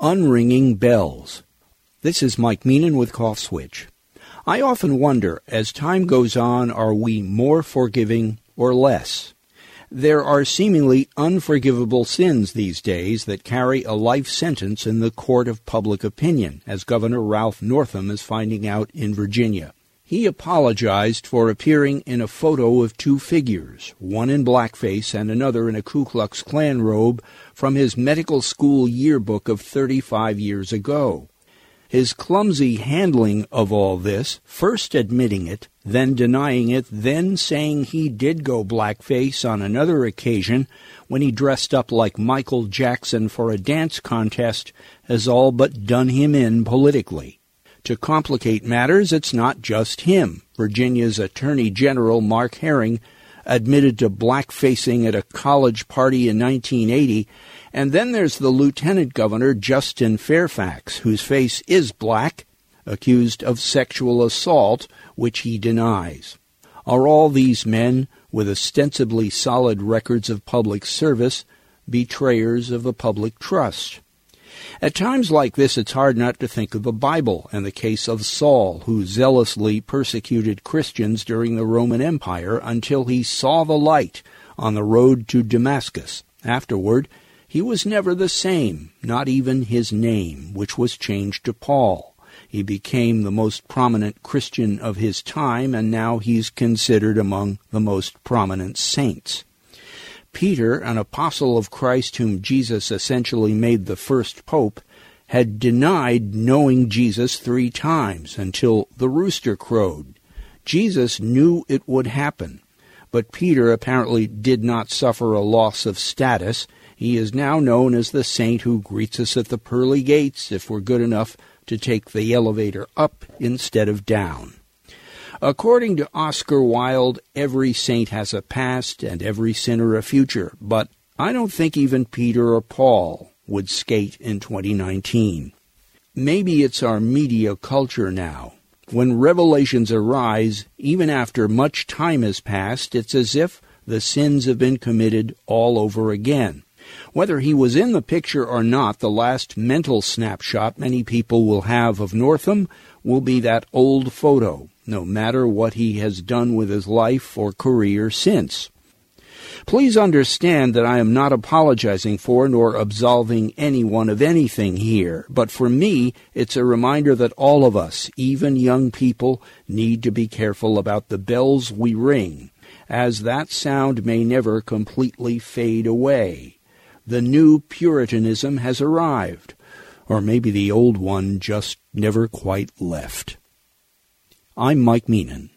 Unringing Bells. This is Mike Meenan with Cough Switch. I often wonder, as time goes on, are we more forgiving or less? There are seemingly unforgivable sins these days that carry a life sentence in the court of public opinion, as Governor Ralph Northam is finding out in Virginia. He apologized for appearing in a photo of two figures, one in blackface and another in a Ku Klux Klan robe, from his medical school yearbook of 35 years ago. His clumsy handling of all this, first admitting it, then denying it, then saying he did go blackface on another occasion when he dressed up like Michael Jackson for a dance contest, has all but done him in politically. To complicate matters, it's not just him. Virginia's Attorney General Mark Herring admitted to blackfacing at a college party in 1980. And then there's the Lieutenant Governor Justin Fairfax, whose face is black, accused of sexual assault, which he denies. Are all these men, with ostensibly solid records of public service, betrayers of the public trust? At times like this, it's hard not to think of the Bible and the case of Saul, who zealously persecuted Christians during the Roman Empire until he saw the light on the road to Damascus. Afterward, he was never the same, not even his name, which was changed to Paul. He became the most prominent Christian of his time, and now he's considered among the most prominent saints. Peter, an apostle of Christ whom Jesus essentially made the first pope, had denied knowing Jesus three times until the rooster crowed. Jesus knew it would happen, but Peter apparently did not suffer a loss of status. He is now known as the saint who greets us at the pearly gates if we're good enough to take the elevator up instead of down. According to Oscar Wilde, every saint has a past and every sinner a future, but I don't think even Peter or Paul would skate in 2019. Maybe it's our media culture now. When revelations arise, even after much time has passed, it's as if the sins have been committed all over again. Whether he was in the picture or not, the last mental snapshot many people will have of Northam will be that old photo no matter what he has done with his life or career since. Please understand that I am not apologizing for nor absolving anyone of anything here, but for me, it's a reminder that all of us, even young people, need to be careful about the bells we ring, as that sound may never completely fade away. The new Puritanism has arrived, or maybe the old one just never quite left. I'm Mike Meenan.